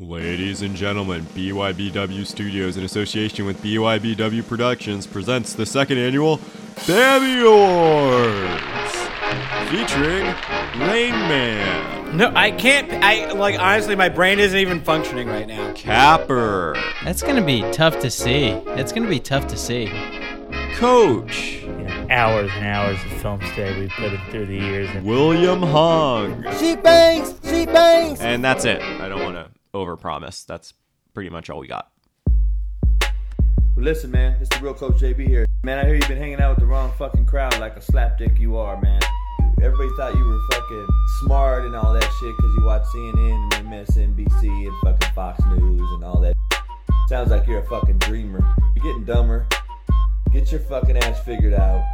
Ladies and gentlemen, BYBW Studios, in association with BYBW Productions, presents the second annual Bammy Awards, featuring Rain Man, No, I can't. I like honestly, my brain isn't even functioning right now. Capper, That's gonna be tough to see. It's gonna be tough to see. Coach, you know, hours and hours of film study we put it through the years. And William Hung, She bangs, she bangs. and that's it. Overpromise. That's pretty much all we got. Listen, man, it's the real Coach JB here. Man, I hear you've been hanging out with the wrong fucking crowd like a slapdick you are, man. Everybody thought you were fucking smart and all that shit because you watch CNN and MSNBC and fucking Fox News and all that. Sounds like you're a fucking dreamer. You're getting dumber. Get your fucking ass figured out.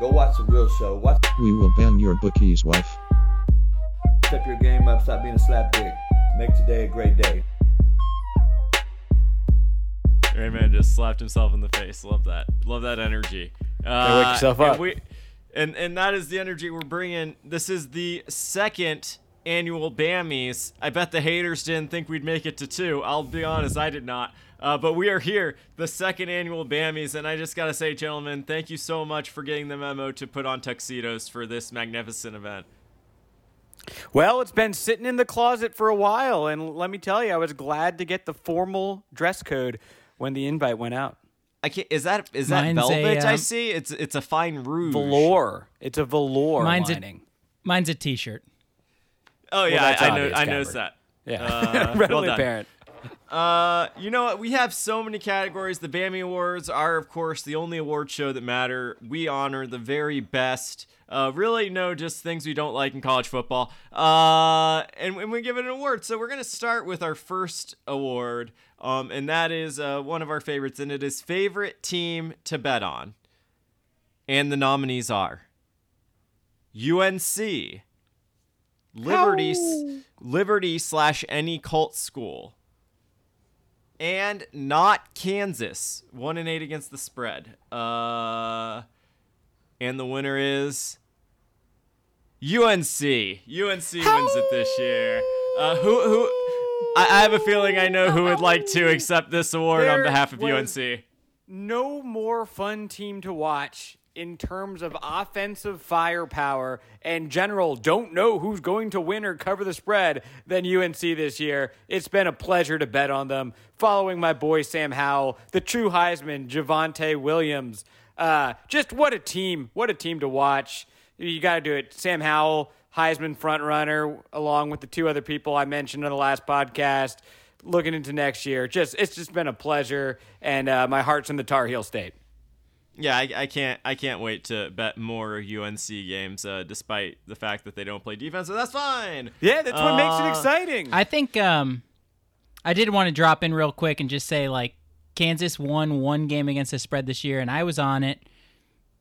Go watch the real show. Watch We will ban your bookies, wife. step your game up. Stop being a slapdick. Make today a great day. Rain Man just slapped himself in the face. Love that. Love that energy. Uh, wake yourself and up. we- and and that is the energy we're bringing. This is the second annual Bammies. I bet the haters didn't think we'd make it to two. I'll be honest, I did not. Uh, but we are here, the second annual Bammies, and I just gotta say, gentlemen, thank you so much for getting the memo to put on tuxedos for this magnificent event. Well, it's been sitting in the closet for a while, and let me tell you, I was glad to get the formal dress code when the invite went out. I can't. Is that is that Mine's a, velvet? I um, see. It's it's a fine rouge. Velour. It's a velour Mine's a- lining. Mine's a T-shirt. Oh yeah, that's I, I know. I noticed Capper. that. yeah, Uh, readily well apparent. Uh, you know what? We have so many categories. The Bammy Awards are, of course, the only award show that matter. We honor the very best. Uh, really, no, just things we don't like in college football. Uh, and, and we give it an award. So we're gonna start with our first award, um, and that is uh, one of our favorites, and it is favorite team to bet on. And the nominees are UNC, Liberty, Liberty slash any cult school and not Kansas. One and eight against the spread. Uh, and the winner is UNC. UNC wins it this year. Uh, who who? I, I have a feeling I know who would like to accept this award on behalf of UNC. no more fun team to watch in terms of offensive firepower and general don't know who's going to win or cover the spread than UNC this year. It's been a pleasure to bet on them. Following my boy Sam Howell, the true Heisman, Javonte Williams. Uh, just what a team! What a team to watch. You got to do it. Sam Howell, Heisman front runner, along with the two other people I mentioned on the last podcast. Looking into next year, just it's just been a pleasure, and uh, my heart's in the Tar Heel State. Yeah, I, I can't I can't wait to bet more UNC games, uh, despite the fact that they don't play defense. So that's fine. Yeah, that's what makes it Uh, exciting. I think um, I did want to drop in real quick and just say like Kansas won one game against the spread this year, and I was on it.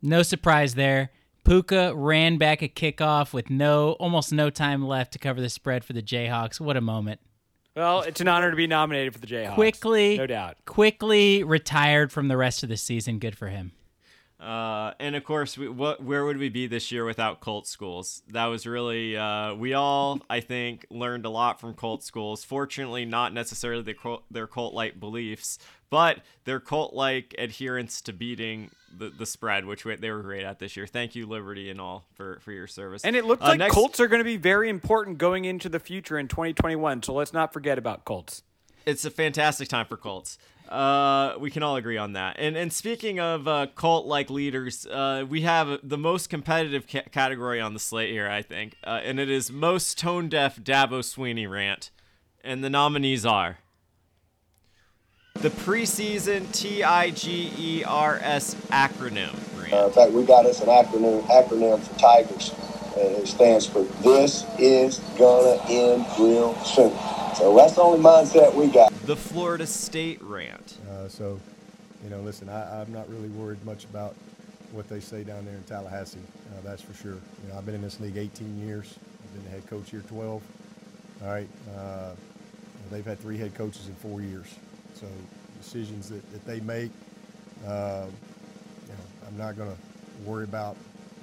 No surprise there. Pooka ran back a kickoff with no almost no time left to cover the spread for the Jayhawks. What a moment! well, it's an honor to be nominated for the Jayhawks. Quickly, no doubt. quickly retired from the rest of the season. Good for him. Uh, and of course, we, what where would we be this year without cult schools? That was really uh, we all I think learned a lot from cult schools. Fortunately, not necessarily their cult, their cult like beliefs, but their cult like adherence to beating the, the spread, which we, they were great at this year. Thank you, Liberty, and all for for your service. And it looks Uh, like next- Colts are going to be very important going into the future in 2021. So let's not forget about Colts. it's a fantastic time for cults. Uh, we can all agree on that. And and speaking of uh, cult like leaders, uh, we have the most competitive ca- category on the slate here, I think, uh, and it is most tone deaf Dabo Swinney rant. And the nominees are the preseason T I G E R S acronym Uh, in fact, we got us an acronym acronym for Tigers, and it stands for "This is gonna end real soon." So that's the only mindset we got. The Florida State rant. Uh, so, you know, listen, I, I'm not really worried much about what they say down there in Tallahassee. Uh, that's for sure. You know, I've been in this league 18 years. I've been the head coach here 12. All right. Uh, they've had three head coaches in four years. So decisions that, that they make, uh, you know, I'm not going to worry about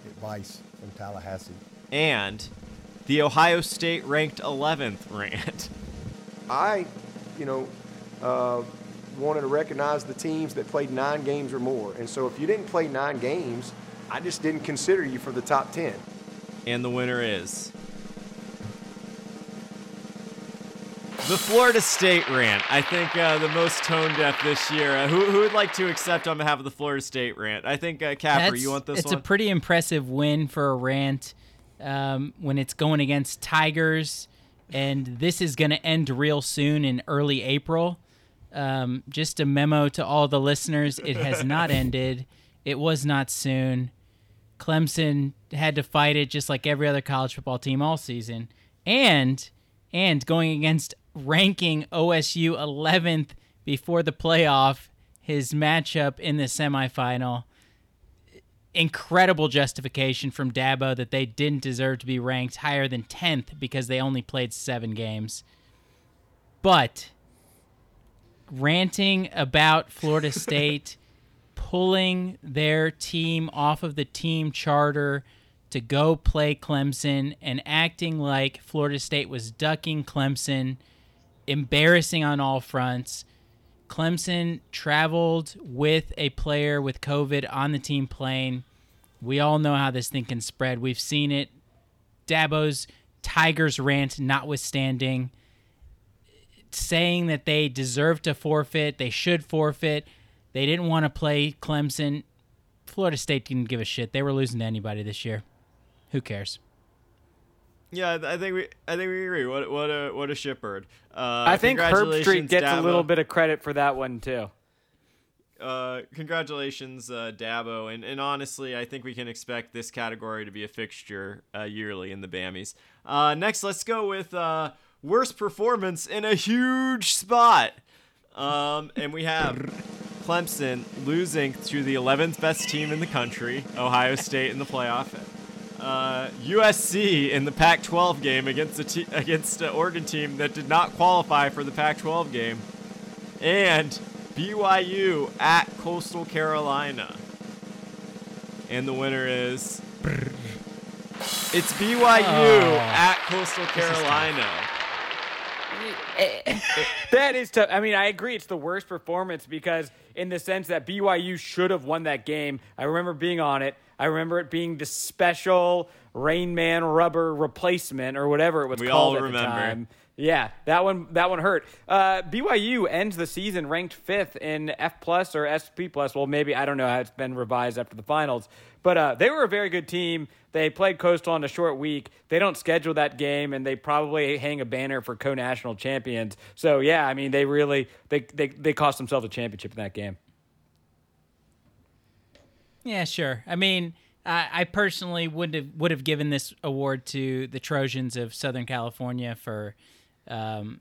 advice from Tallahassee. And the Ohio State ranked 11th rant. I, you know, uh, wanted to recognize the teams that played nine games or more. And so if you didn't play nine games, I just didn't consider you for the top 10. And the winner is. The Florida State rant. I think uh, the most tone deaf this year. Uh, who, who would like to accept on behalf of the Florida State rant? I think uh, Capper, That's- you want this one? it's one? a pretty impressive win for a rant um, when it's going against Tigers, and this is going to end real soon in early April. Um, just a memo to all the listeners: it has not ended. It was not soon. Clemson had to fight it just like every other college football team all season, and and going against ranking OSU 11th before the playoff, his matchup in the semifinal incredible justification from Dabo that they didn't deserve to be ranked higher than 10th because they only played seven games. But ranting about Florida State pulling their team off of the team charter to go play Clemson and acting like Florida State was ducking Clemson, embarrassing on all fronts. Clemson traveled with a player with COVID on the team plane. We all know how this thing can spread. We've seen it. Dabo's Tigers rant notwithstanding, saying that they deserve to forfeit, they should forfeit. They didn't want to play Clemson. Florida State didn't give a shit. They were losing to anybody this year. Who cares? yeah, I think we I think we agree. What what a what a shitbird. Uh, I think Herb Street congratulations, gets a little bit of credit for that one too. Uh, congratulations, uh, Dabo, and, and honestly, I think we can expect this category to be a fixture uh, yearly in the Bammies. Uh, next, let's go with uh, worst performance in a huge spot, um, and we have Clemson losing to the 11th best team in the country, Ohio State in the playoff. Uh, USC in the Pac-12 game against te- against an Oregon team that did not qualify for the Pac-12 game and BYU at Coastal Carolina. And the winner is. It's BYU Oh. Ah. at Coastal Carolina. That is tough. I mean, I agree. It's the worst performance because, in the sense that BYU should have won that game. I remember being on it. I remember it being the special Rain Man rubber replacement or whatever it was We called all at remember. the time. Yeah, that one that one hurt. Uh, BYU ends the season ranked fifth in F plus or SP plus. Well, maybe I don't know how it's been revised after the finals, but uh, they were a very good team. They played Coastal on a short week. They don't schedule that game, and they probably hang a banner for co-national champions. So yeah, I mean, they really they they they cost themselves a championship in that game. Yeah, sure. I mean, I, personally would have would have given this award to the Trojans of Southern California for. Um,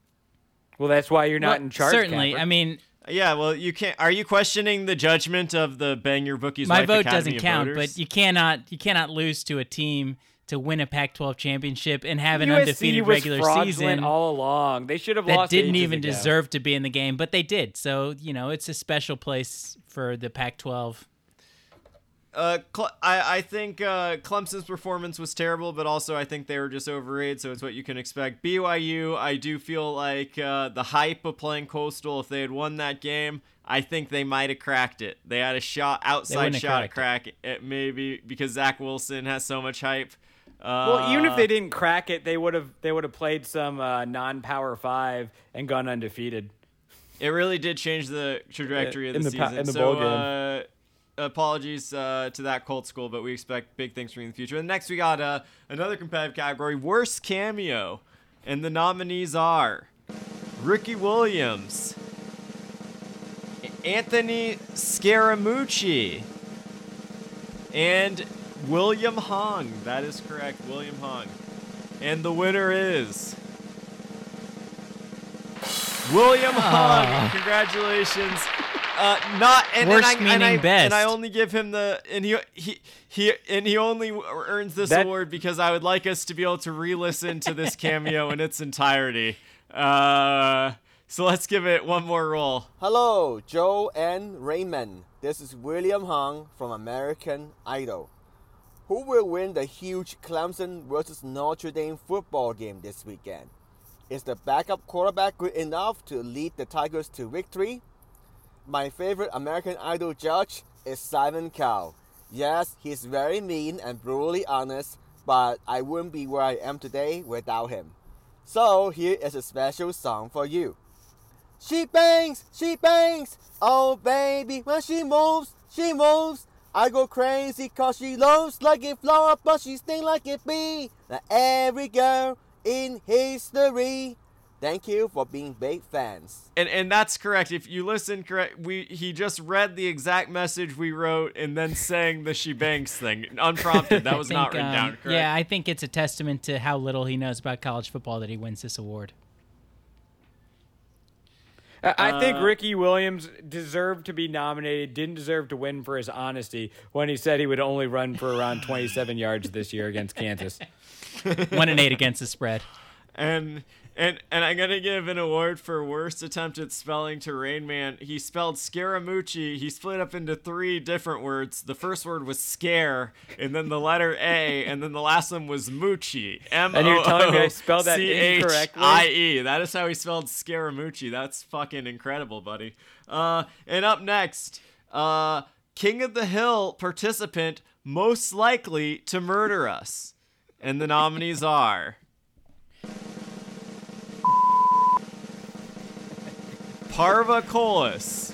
Well, that's why you're not well, in charge. Certainly, Capper. I mean, Yeah, well, you can't. Are you questioning the judgment of the Bang Your Bookies my Life vote Academy doesn't count, voters? but you cannot you cannot lose to a team to win a Pac-12 championship and have an USC undefeated was regular season all along. They should have that lost. didn't even ago. deserve to be in the game, but they did. So you know, it's a special place for the Pac-12. Uh, Cle- I I think uh, Clemson's performance was terrible, but also I think they were just overrated. So it's what you can expect. BYU, I do feel like uh, the hype of playing Coastal. If they had won that game, I think they might have cracked it. They had a shot, outside shot at cracked crack it, maybe because Zach Wilson has so much hype. Uh, Well, even if they didn't crack it, they would have they would have played some uh, non-power five and gone undefeated. It really did change the trajectory of the In the pa- season. in the so, bowl game. Apologies uh, to that Colt school, but we expect big things from you in the future. And next, we got uh, another competitive category: worst cameo, and the nominees are Ricky Williams, Anthony Scaramucci, and William Hung. That is correct, William Hung. And the winner is. William Hung, congratulations. Uh, not and, Worst and I, and, I, meaning best. and I only give him the and he he he and he only earns this That- award because I would like us to be able to re-listen to this cameo in its entirety. Uh, so let's give it one more roll. Hello, Joe and Raymond. This is William Hung from American Idol. Who will win the huge Clemson versus Notre Dame football game this weekend? Is the backup quarterback good enough to lead the Tigers to victory? My favorite American Idol judge is Simon Cowell. Yes, he's very mean and brutally honest, but I wouldn't be where I am today without him. So here is a special song for you. She bangs, she bangs, oh baby, when she moves, she moves. I go crazy cause she loves like a flower, but she sting like a bee. Like every girl in history. Thank you for being big fans. And and that's correct. If you listen correct, we he just read the exact message we wrote and then sang the she bangs thing unprompted. That was I not written um, down. Correct. Yeah, I think it's a testament to how little he knows about college football that he wins this award. I I think Uh, Ricky Williams deserved to be nominated, didn't deserve to win for his honesty when he said he would only run for around 27 yards this year against Kansas. One and eight against the spread. and and and I'm gonna give an award for worst attempt at spelling to Rain Man. He spelled Scaramucci. He split up into three different words. The first word was scare, and then the letter A, and then the last one was Mucci. M And you're telling me I spelled that C H? I E. That is how he spelled Scaramucci. That's fucking incredible, buddy. Uh, and up next, uh, King of the Hill participant most likely to murder us, and the nominees are. Parva Colis.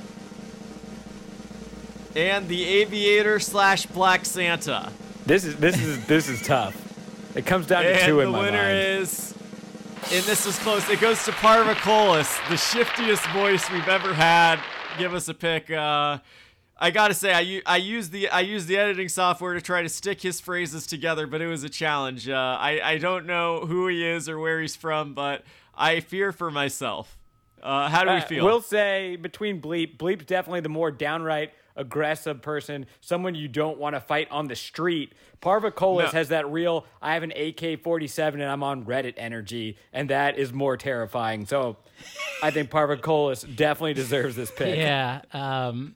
And the Aviator slash Black Santa. This is this is this is tough. It comes down to And two in my mind. the winner is. And this was close. It goes to Parva Colis, the shiftiest voice we've ever had. Give us a pick. Uh, I gotta say, I, I used the I used the editing software to try to stick his phrases together, but it was a challenge. Uh, I I don't know who he is or where he's from, but I fear for myself. Uh, how do we Uh, feel? We'll say between Bleep, Bleep's definitely the more downright aggressive person, someone you don't want to fight on the street. Parvacolis No. has that real, I have an AK 47 and I'm on Reddit energy, and that is more terrifying. So I think Parvacolis definitely deserves this pick. Yeah. Um,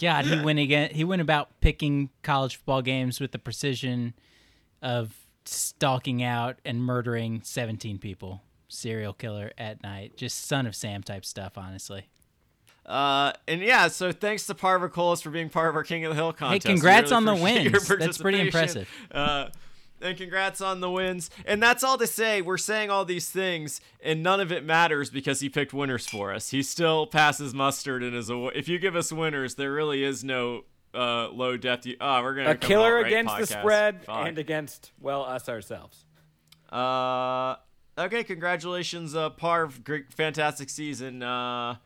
God, he went again. He went about picking college football games with the precision of stalking out and murdering 17 people. Serial killer at night. Just son of Sam type stuff, honestly. Uh, and yeah, so thanks to Parva Colis for being part of our King of the Hill contest. We congrats really on the appreciate your wins. That's pretty impressive. Uh, and congrats on the wins. And that's all to say. We're saying all these things, and none of it matters because he picked winners for us. He still passes mustard and is a. If you give us winners, there really is no uh, low depth. Oh, we're gonna A come killer out right against the spread Fuck. and against, well, us ourselves. Uh, okay, congratulations, uh, Parv. Great, fantastic season. Uh,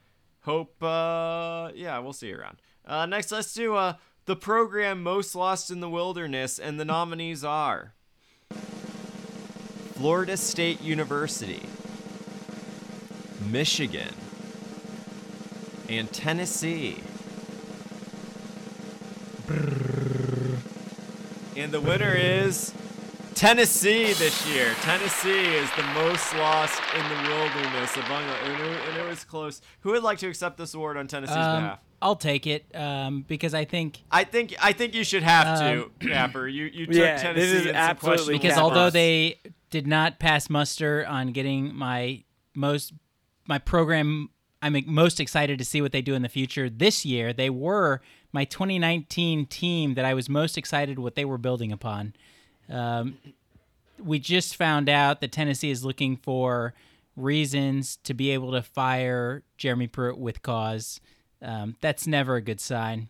hope, uh, yeah, we'll see you around. Uh, next, let's do, uh, the program most lost in the wilderness, and the nominees are Florida State University, Michigan, and Tennessee. And the winner is Tennessee this year. Tennessee is the most lost in the wilderness among, and it, and it was close. Who would like to accept this award on Tennessee's Um, behalf? I'll take it um, because I think I think I think you should have to, Um, Capper. You you took Yeah, this is in absolutely questionable because Capper. although they did not pass muster on getting my most my program I'm most excited to see what they do in the future this year they were my 2019 team that I was most excited what they were building upon um, we just found out that Tennessee is looking for reasons to be able to fire Jeremy Pruitt with cause. Um, that's never a good sign.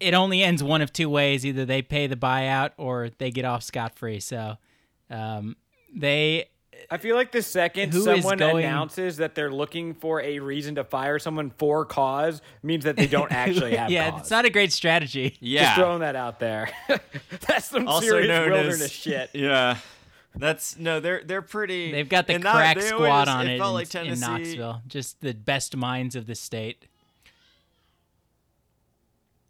It- only ends one of two ways. Either they pay the buyout or they get off scot-free. So um, they I feel like the second Who is someone going- announces that they're looking for a reason to fire someone for cause means that they don't actually have yeah cause. it's not a great strategy yeah. Just throwing that out there. That's some also serious known wilderness as shit. Yeah, that's no, they're they're pretty. they've got the and that- crack they squad always- on it it, felt in, like in Tennessee- knoxville just the best minds of the state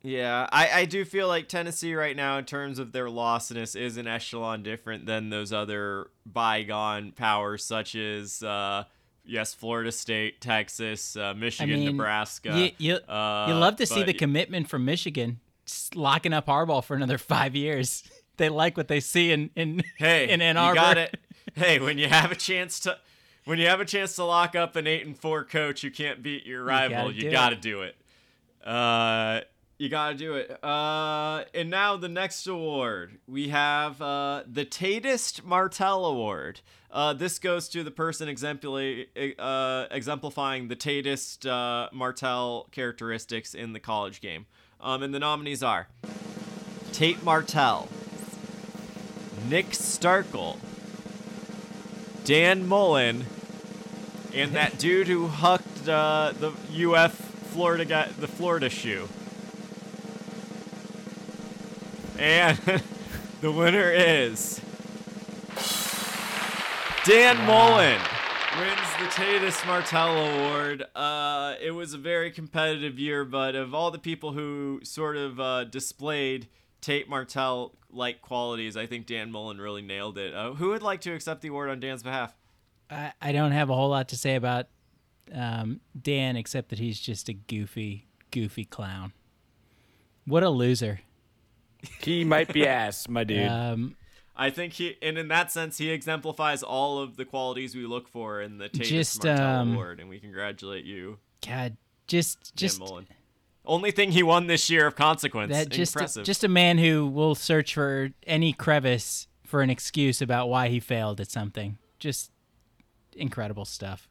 Yeah, I, I do feel like Tennessee right now, in terms of their lostness, is an echelon different than those other bygone powers, such as, uh, yes, Florida State, Texas, uh, Michigan, mean, Nebraska. you, you, uh, you love to see the commitment from michigan locking up harbaugh for another five years they like what they see in in, Hey, in ann you got it. Hey, when you have a chance to, when you have a chance to lock up an eight and four coach who can't beat your rival, you do gotta do it. Uh, you gotta do it. Uh, and now the next award we have uh, the Tatist Martell Award. Uh, this goes to the person exempli- uh, exemplifying the Tatist uh, Martell characteristics in the college game. Um, and the nominees are Tate Martell, Nick Starkel, Dan Mullen, and that dude who hucked uh, the UF Florida guy, the Florida shoe. And the winner is Dan Mullen wins the Tatus Martell Award. Uh, it was a very competitive year, but of all the people who sort of uh, displayed Tate Martell like qualities, I think Dan Mullen really nailed it. Uh, who would like to accept the award on Dan's behalf? I, I don't have a whole lot to say about um, Dan except that he's just a goofy, goofy clown. What a loser. He might be ass, my dude. Um, I think he, and in that sense, he exemplifies all of the qualities we look for in the Tatus Just, Martell um, Award, and we congratulate you, God, just just Mullen. Only thing he won this year of consequence. that just Impressive. just a man who will search for any crevice for an excuse about why he failed at something. Just incredible stuff.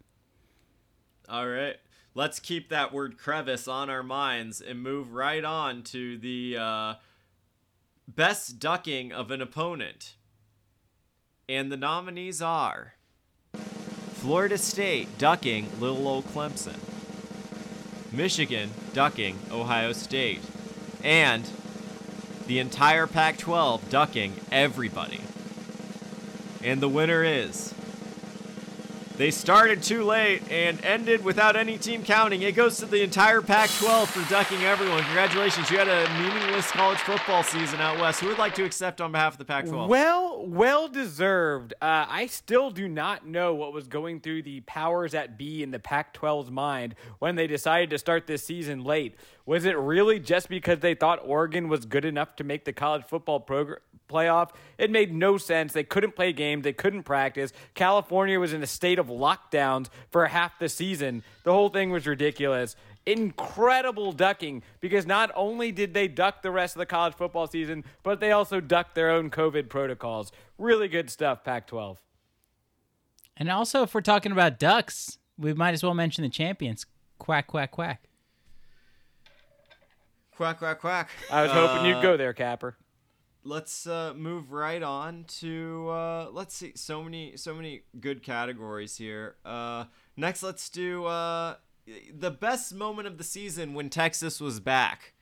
All right. Let's keep that word crevice on our minds and move right on to the uh, best ducking of an opponent. And the nominees are Florida State ducking Little Old Clemson, Michigan ducking Ohio State, and the entire Pac 12 ducking everybody. And the winner is. They started too late and ended without any team counting. It goes to the entire Pac 12 for ducking everyone. Congratulations. You had a meaningless college football season out west. Who would like to accept on behalf of the Pac 12? Well, well deserved. Uh, I still do not know what was going through the powers that be in the Pac 12's mind when they decided to start this season late. Was it really just because they thought Oregon was good enough to make the college football program? Playoff. It made no sense. They couldn't play games. They couldn't practice. California was in a state of lockdowns for half the season. The whole thing was ridiculous incredible ducking because not only did they duck the rest of the college football season, but they also ducked their own COVID protocols. Really good stuff, Pac 12. And also, if we're talking about ducks, we might as well mention the champions. Quack, quack, quack. Quack, quack, quack. I was hoping you'd Uh, go there, Capper. let's uh, move right on to uh, let's see so many so many good categories here uh, next let's do uh, the best moment of the season when texas was back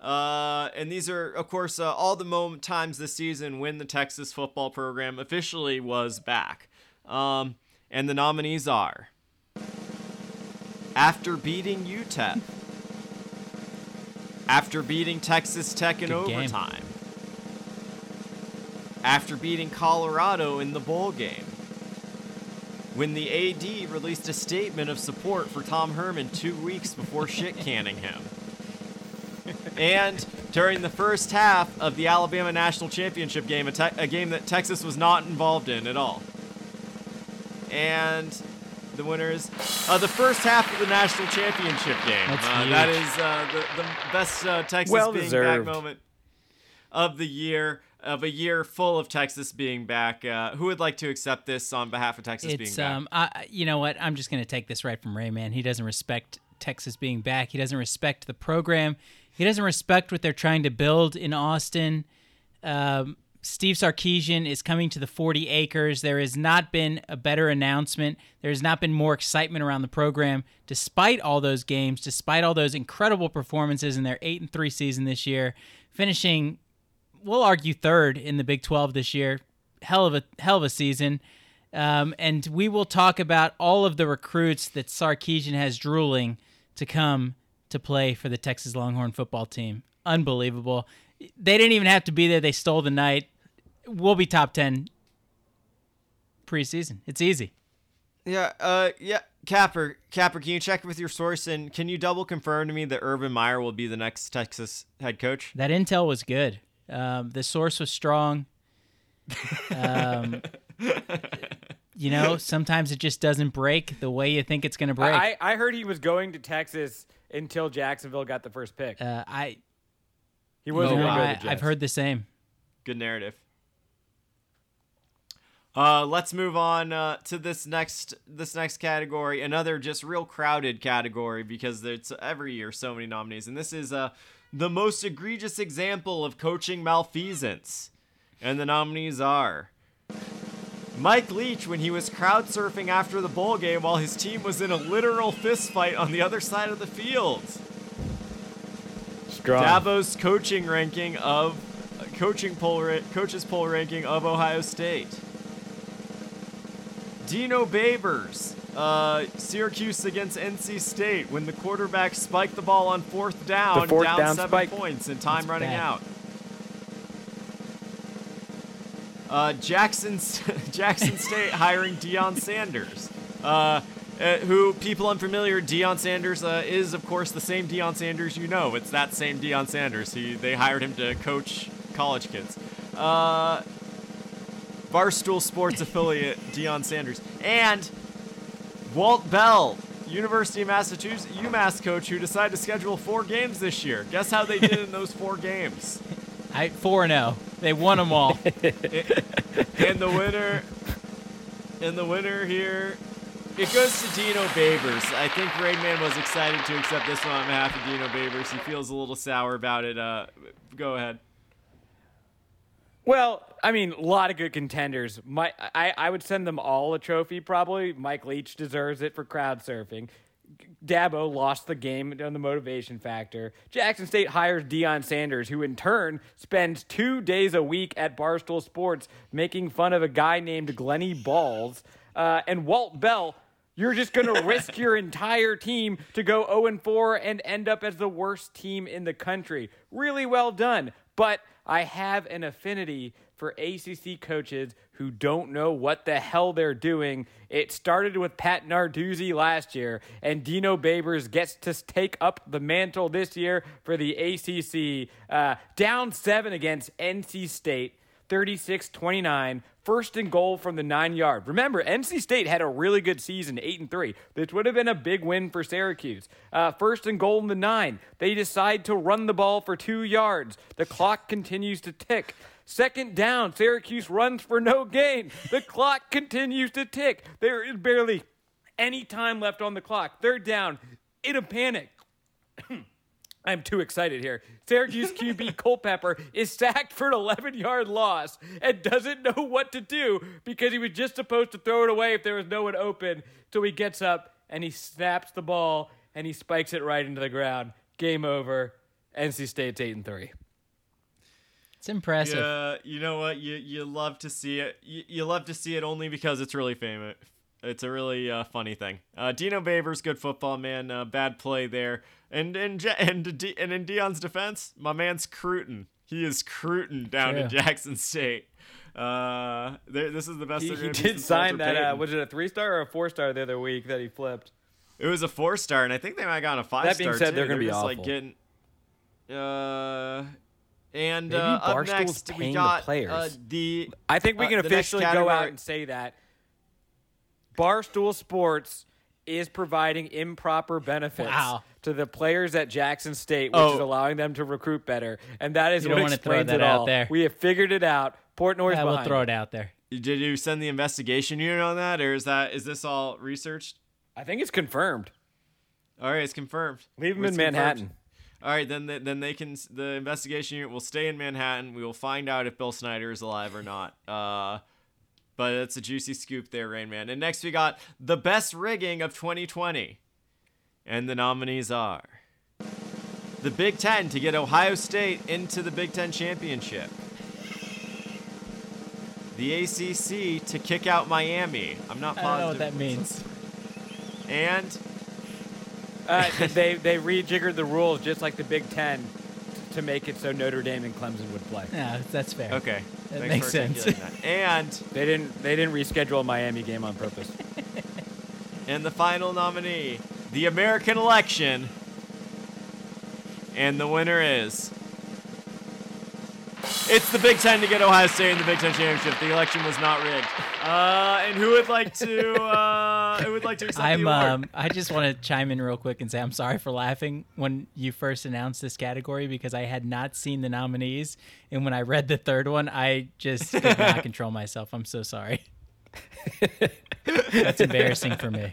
uh, and these are of course uh, all the moment times this season when the texas football program officially was back um, and the nominees are after beating utep after beating texas tech in Good game. overtime after beating Colorado in the bowl game. When the AD released a statement of support for Tom Herman two weeks before shit canning him. and during the first half of the Alabama National Championship game, a, te- a game that Texas was not involved in at all. And the winners. uh, the first half of the national championship game. Uh, that is uh, the, the best uh, Texas Well being deserved. back moment of the year of a year full of Texas being back. Uh, who would like to accept this on behalf of Texas being It's back? um, I, you know what? I'm just gonna take this right from Ray, man. He doesn't respect Texas being back. He doesn't respect the program. He doesn't respect what they're trying to build in Austin. Um, Steve Sarkisian is coming to the 40 acres. There has not been a better announcement. There has not been more excitement around the program, despite all those games, despite all those incredible performances in their eight and three season this year, finishing we'll argue third in the Big 12 this year. Hell of a hell of a season. Um, and we will talk about all of the recruits that Sarkeesian has drooling to come to play for the Texas Longhorn football team. Unbelievable. They didn't even have to be there. They stole the night. We'll be top 10 preseason. It's easy. yeah, uh, yeah. Capper, Capper, can you check with your source and can you double confirm to me that Urban Meyer will be the next Texas head coach? That intel was good. Um, the source was strong. Um, you know, sometimes it just doesn't break the way you think it's going to break. I, I heard he was going to Texas until Jacksonville got the first pick. uh, I, He wasn't know, going to go to I the Jets. I've heard the same. Good narrative. Uh, let's move on uh, to this next this next category. Another just real crowded category because there's every year so many nominees, and this is uh, the most egregious example of coaching malfeasance. And the nominees are Mike Leach when he was crowd surfing after the bowl game while his team was in a literal fist fight on the other side of the field. Strong. Dabo's coaching ranking of coaching poll ra- coaches poll ranking of Ohio State. Dino Babers, uh, Syracuse against NC State when the quarterback spiked the ball on fourth down, fourth down, down seven spike. points and time That's running bad. out. Uh, Jackson Jackson State hiring Deion Sanders, uh, uh, who people unfamiliar. Deion Sanders uh, is of course the same Deion Sanders you know. It's that same Deion Sanders. He they hired him to coach college kids. Uh, Barstool Sports affiliate Deion Sanders and Walt Bell, University of Massachusetts UMass coach, who decided to schedule four games this year. Guess how they did in those four games? I four and zero. They won them all. and the winner and the winner here it goes to Dino Babers. I think Rainman was excited to accept this one on behalf of Dino Babers. He feels a little sour about it. Uh, go ahead. Well, I mean, a lot of good contenders. My, I, I would send them all a trophy, probably. Mike Leach deserves it for crowd surfing. Dabo lost the game on the motivation factor. Jackson State hires Deion Sanders, who in turn spends two days a week at Barstool Sports making fun of a guy named Glenny Balls. Uh, and Walt Bell, you're just going to risk your entire team to go 0 4 and end up as the worst team in the country. Really well done. But I have an affinity for ACC coaches who don't know what the hell they're doing. It started with Pat Narduzzi last year, and Dino Babers gets to take up the mantle this year for the ACC. Uh, down seven against NC State. 36 29, first and goal from the nine yard. Remember, NC State had a really good season, 8 and 3. This would have been a big win for Syracuse. Uh, first and goal in the nine. They decide to run the ball for two yards. The clock continues to tick. Second down, Syracuse runs for no gain. The clock continues to tick. There is barely any time left on the clock. Third down, in a panic. I'm too excited here. Syracuse QB Culpepper is sacked for an 11 yard loss and doesn't know what to do because he was just supposed to throw it away if there was no one open. So he gets up and he snaps the ball and he spikes it right into the ground. Game over. NC State's 8 and 3. It's impressive. Yeah, you know what? You you love to see it. You, you love to see it only because it's really famous. It's a really uh, funny thing. Uh, Dino Babers, good football man. Uh, bad play there. And and and De- and in Deion's defense, my man's Cruton. He is Cruton down in Jackson State. Uh, this is the best. He, he did sign that. Uh, was it a three star or a four star the other week that he flipped? It was a four star, and I think they might have gotten a five star. That being said, too. they're gonna be awful. Like getting, uh, and Maybe uh, up next we the got players. Uh, the. I think we uh, can the officially go out and say that Barstool Sports is providing improper benefits Wow. to the players at Jackson State, which Oh. is allowing them to recruit better. And that is You what don't wanna throw explains that it out all. there. We have figured it out. Portnoy's Yeah, we'll throw it. it out there. Did you send the investigation unit on that, or is that is this all researched? I think it's confirmed. All right, it's confirmed. Leave them It's in confirmed. Manhattan. All right, then they, then they can the investigation unit will stay in Manhattan. We will find out if Bill Snyder is alive or not. Uh, but it's a juicy scoop there, Rain Man. And next we got the best rigging of 2020, and the nominees are the Big Ten to get Ohio State into the Big Ten championship. The ACC to kick out Miami. I'm not positive. I don't know what that means. And Uh, they they rejiggered the rules just like the Big Ten to make it so Notre Dame and Clemson would play. Yeah, that's fair. okay, That thanks makes sense. that. And They didn't they didn't reschedule a Miami game on purpose. And the final nominee, the American election. And the winner is It's the Big Ten to get Ohio State in the Big Ten championship. The election was not rigged. Uh, and who would like to? Uh, who would like to accept I'm. the award? Um, I just want to chime in real quick and say I'm sorry for laughing when you first announced this category because I had not seen the nominees, and when I read the third one, I just could not control myself. I'm so sorry. That's embarrassing for me.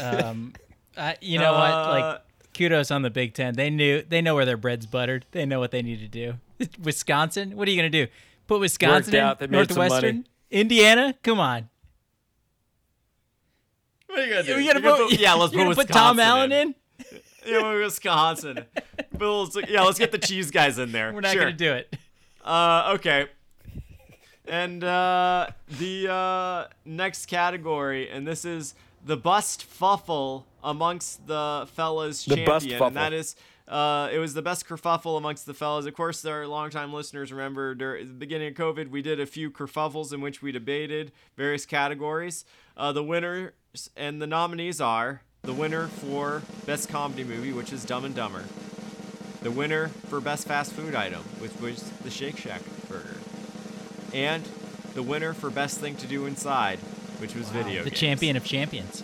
Um, I, you know what? Uh, Like, kudos on the Big Ten. They knew. They know where their bread's buttered. They know what they need to do. Wisconsin. What are you gonna do? Put Wisconsin in out, they made some money. Northwestern, Indiana. Come on. What are you gonna do? We gotta You're gonna put, yeah, let's you put put Tom Wisconsin Allen in. Yeah, we're Wisconsin. Bills. Yeah, let's get the cheese guys in there. We're not Sure. gonna do it. Uh, okay. And uh, the uh, next category, and this is the bust fuffle amongst the fellas The bust champion, and that fuffle. is. Uh, it was the best kerfuffle amongst the fellas. Of course, our longtime listeners remember during the beginning of COVID, we did a few kerfuffles in which we debated various categories. Uh, the winners and the nominees are the winner for best comedy movie, which is Dumb and Dumber. The winner for best fast food item, which was the Shake Shack burger. And the winner for best thing to do inside, which was video The games. champion of champions.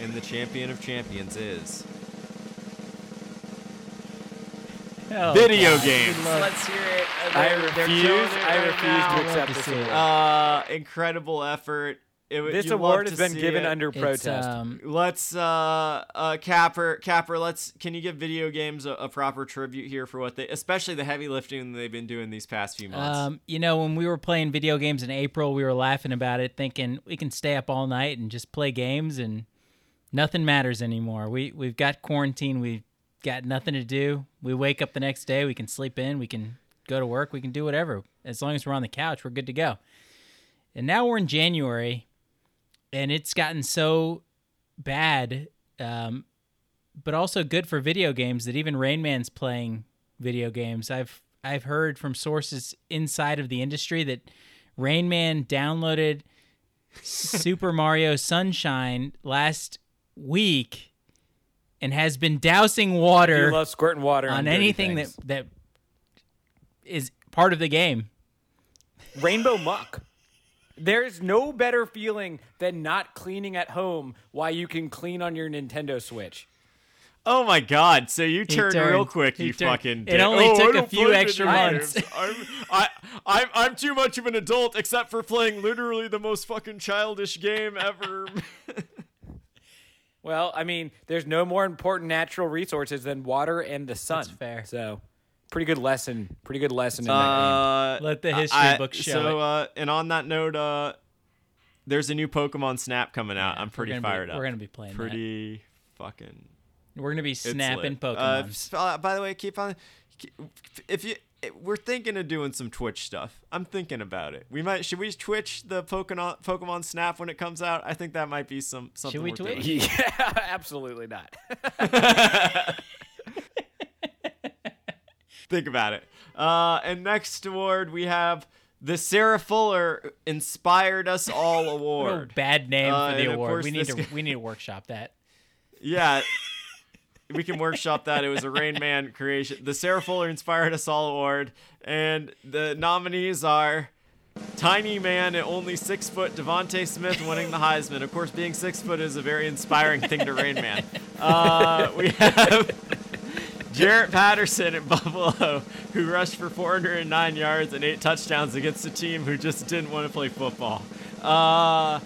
And the champion of champions is Oh, video God. games. Let's hear it. I They're- they're refuse. showing I right refuse now. to accept to this it. Uh, incredible effort. It, w- this award has been given it. under protest. um, Let's uh uh Capper Capper. Let's can you give video games a, a proper tribute here for what they, especially the heavy lifting they've been doing these past few months. Um, you know, when we were playing video games in April, we were laughing about it, thinking we can stay up all night and just play games, and nothing matters anymore. We we've got quarantine. We've got nothing to do. We wake up the next day. We can sleep in. We can go to work. We can do whatever. As long as we're on the couch, we're good to go. And now we're in January, and it's gotten so bad, um, but also good for video games that even Rain Man's playing video games. I've I've heard from sources inside of the industry that Rain Man downloaded Super Mario Sunshine last week and has been dousing you water love squirting water on anything that that is part of the game. rainbow muck. There's no better feeling than not cleaning at home while you can clean on your Nintendo Switch. oh my God! So you turned, real quick, he you turned- fucking. it only Oh, took a few extra months. I'm, I, I'm I'm too much of an adult, except for playing literally the most fucking childish game ever. Well, I mean, there's no more important natural resources than water and the sun. That's fair. So, pretty good lesson. Pretty good lesson in that Uh, Let the history I- books show So, it. uh, and on that note, uh, there's a new Pokemon Snap coming out. I'm pretty gonna be- fired up. we're gonna be playing that. Pretty fucking. We're gonna be snapping. Pokemon. Uh, uh, by the way, keep on. keep- If you, we're thinking of doing some Twitch stuff. I'm thinking about it. We might. Should we Twitch the Pokemon Pokemon Snap when it comes out? I think that might be some something. Should we Twitch? doing. Yeah, absolutely not. Think about it. Uh, and next award we have the Sarah Fuller Inspired Us All Award. bad name Uh, for the award. We need to guy- we need to workshop that. Yeah. We can workshop that. It was a Rain Man creation. The Sarah Fuller Inspired Us All Award. And the nominees are Tiny Man at only six foot, DeVonta Smith winning the Heisman. Of course, being six foot is a very inspiring thing to Rain Man. Uh, we have Jaret Patterson at Buffalo, who rushed for 409 yards and eight touchdowns against a team who just didn't want to play football. Uh,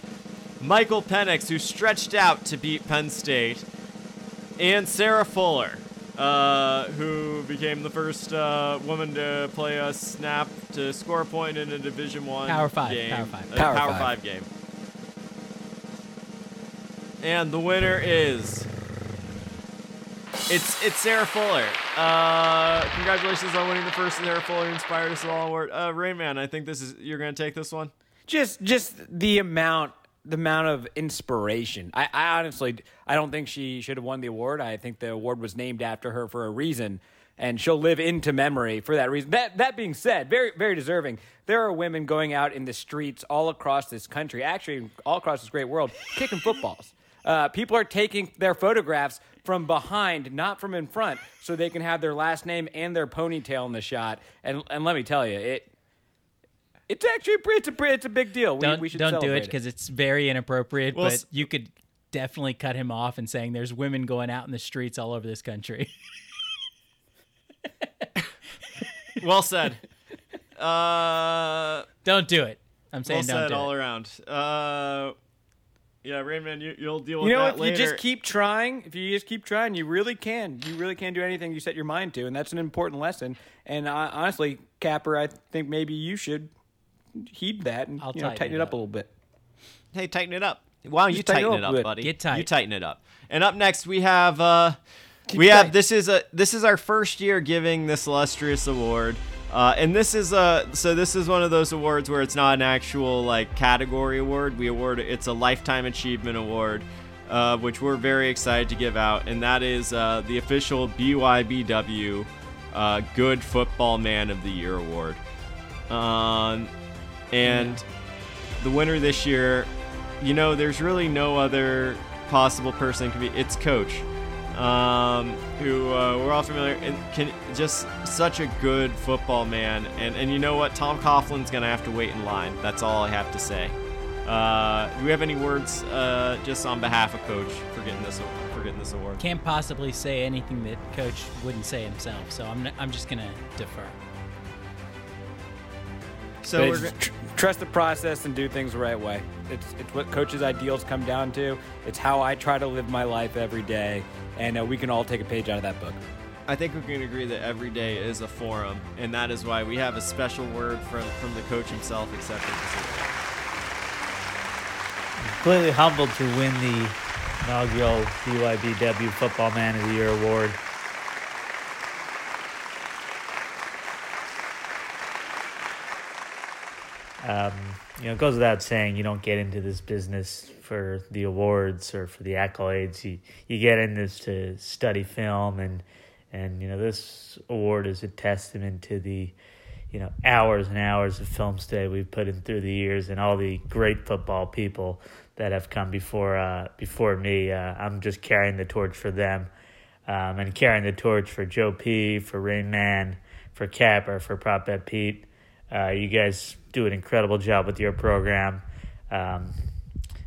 Michael Penix, who stretched out to beat Penn State, and Sarah Fuller, uh, who became the first uh, woman to play a snap to score a point in a Division One Power five, game, Power five. a Power Power five. five game. And the winner is it's it's Sarah Fuller. Uh, congratulations on winning the first Sarah Fuller Inspired Us All Award. Uh, Rayman, I think this is you're gonna take this one. just just the amount the amount of inspiration. I, I honestly i don't think she should have won the award. I think the award was named after her for a reason and she'll live into memory for that reason. That that being said very very deserving. There are women going out in the streets all across this country actually all across this great world kicking footballs. Uh, people are taking their photographs from behind, not from in front, so they can have their last name and their ponytail in the shot. And and let me tell you, it it's actually it's a it's a big deal. We, don't we should don't do it because it's very inappropriate. Well, but you could definitely cut him off and saying there's women going out in the streets all over this country. Well said. Uh, don't do it. I'm saying well don't said do all it. around. Uh, yeah, Rainman, you, you'll deal with You know, that if later. you just keep trying, if you just keep trying, you really can. You really can do anything you set your mind to, and that's an important lesson. And uh, honestly, Capper, I think maybe you should heed that and I'll you know, tighten tighten it it up up. a little bit. Hey, tighten it up. Why don't you Just tighten tighten it it up up, buddy? Get tight. You tighten it up. And up next we have uh we it have this is a this is our first year giving this illustrious award. Uh, and this is a so this is one of those awards where it's not an actual like category award. We award it's a lifetime achievement award, uh, which we're very excited to give out, and that is uh, the official BYBW uh, Good Football Man of the Year award. Um, and the winner this year, you know, there's really no other possible person can be. It's Coach, um, who uh, we're all familiar and can just such a good football man. And and you know what, Tom Coughlin's gonna have to wait in line. That's all I have to say. Uh, do we have any words uh, just on behalf of Coach for getting this for getting this award? Can't possibly say anything that coach wouldn't say himself. So I'm I'm just gonna defer. So But we're it's go- tr- trust the process and do things the right way. It's it's what coaches' ideals come down to. It's how I try to live my life every day, and uh, we can all take a page out of that book. I think we can agree that every day is a forum, and that is why we have a special word from from the coach himself accepting this. Completely humbled to win the inaugural BYBW Football Man of the Year award. Um, you know, it goes without saying you don't get into this business for the awards or for the accolades. You you get in this to study film and and you know this award is a testament to the you know hours and hours of film study we've put in through the years and all the great football people that have come before uh, before me. Uh, I'm just carrying the torch for them um, and carrying the torch for Joe P, for Rain Man, for Capper, for Prop Bet Pete. Uh, you guys do an incredible job with your program. Um,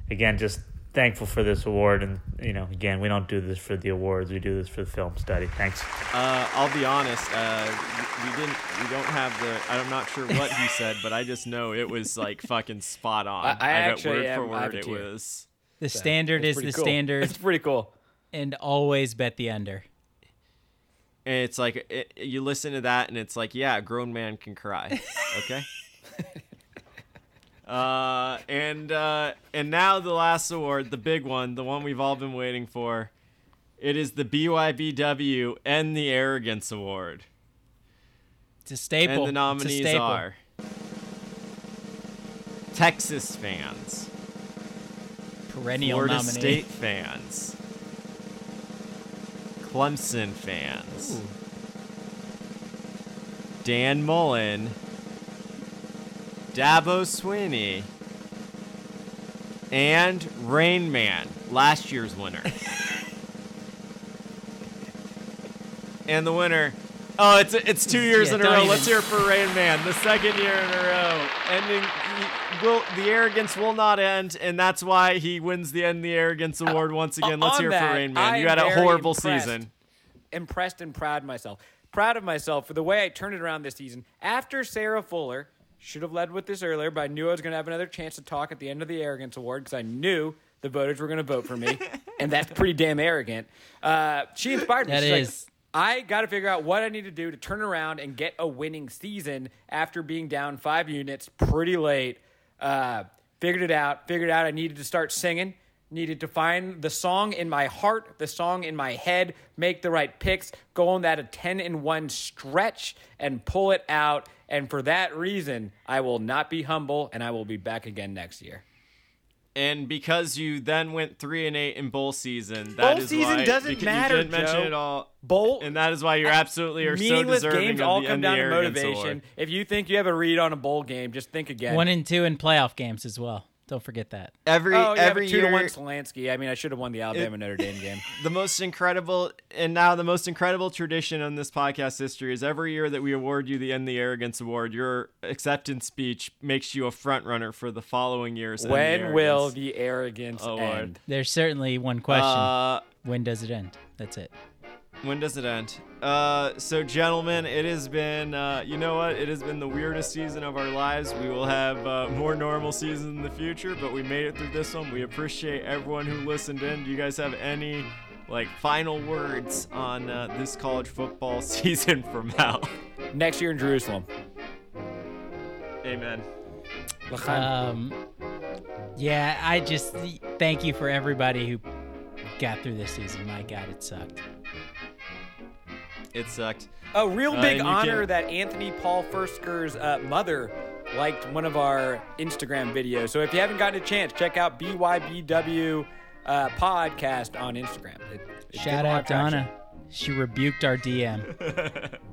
again, just thankful for this award. And, you know, again, we don't do this for the awards, we do this for the film study. Thanks. Uh, I'll be honest. Uh, we we didn't. We don't have the. I'm not sure what he said, but I just know it was like fucking spot on. I- I bet actually word am- for word it was. The standard is the cool. standard, It's pretty cool. and always bet the under. And it's like it, you listen to that, and it's like, yeah, a grown man can cry. Okay. uh, and uh, and now the last award, the big one, the one we've all been waiting for. It is the BYBW and the Arrogance Award. It's a staple. And the nominees staple. are Texas fans, perennial Florida nominee. State fans, Clemson fans, Dan Mullen, Dabo Swinney, and Rain Man, last year's winner. and the winner. Oh, it's it's two years Yeah, in a row. even- Let's hear it for Rain Man, the second year in a row. Ending, he- will the arrogance will not end, and that's why he wins the End the Arrogance Award once again. Let's Uh, On hear it that, for Rain Man. I You had a horrible impressed. season. impressed and proud of myself. Proud of myself for the way I turned it around this season. After Sarah Fuller, should have led with this earlier, but I knew I was going to have another chance to talk at the end of the Arrogance Award because I knew the voters were going to vote for me, and that's pretty damn arrogant. Uh, she inspired me. That She's like, is. I got to figure out what I need to do to turn around and get a winning season after being down five units pretty late. Uh, figured it out. Figured out I needed to start singing. Needed to find the song in my heart, the song in my head, make the right picks, go on that a 10 in 1 stretch and pull it out. And for that reason, I will not be humble and I will be back again next year. And because you then went three and eight in bowl season, that Bowl is season why, doesn't because matter, You didn't mention Joe. it all. Bowl and that is why you're absolutely are so Meaningless deserving games of all the come End the down to motivation. Award. If you think you have a read on a bowl game, just think again. One and two in playoff games as well. Don't forget that. Every Oh, yeah, every but two year, to one Solansky. I mean, I should have won the Alabama Notre Dame game. the most incredible and now the most incredible tradition in this podcast history is every year that we award you the end the arrogance award your acceptance speech makes you a front runner for the following year's End the When will the arrogance Award. end? There's certainly one question. uh, when does it end? That's it. When does it end uh, so gentlemen it has been uh, you know what it has been the weirdest season of our lives we will have uh, more normal seasons in the future but we made it through this one we appreciate everyone who listened in do you guys have any like final words on uh, this college football season from Mal? Next year in Jerusalem. Amen. Um, yeah, I just thank you for everybody who got through this season. My God, it sucked. It sucked. A real Uh, big and you honor can- that Anthony Paul Furster's uh, mother liked one of our Instagram videos. So if you haven't gotten a chance, check out BYBW uh, podcast on Instagram. It, it's getting Shout out. Donna. She rebuked our DM.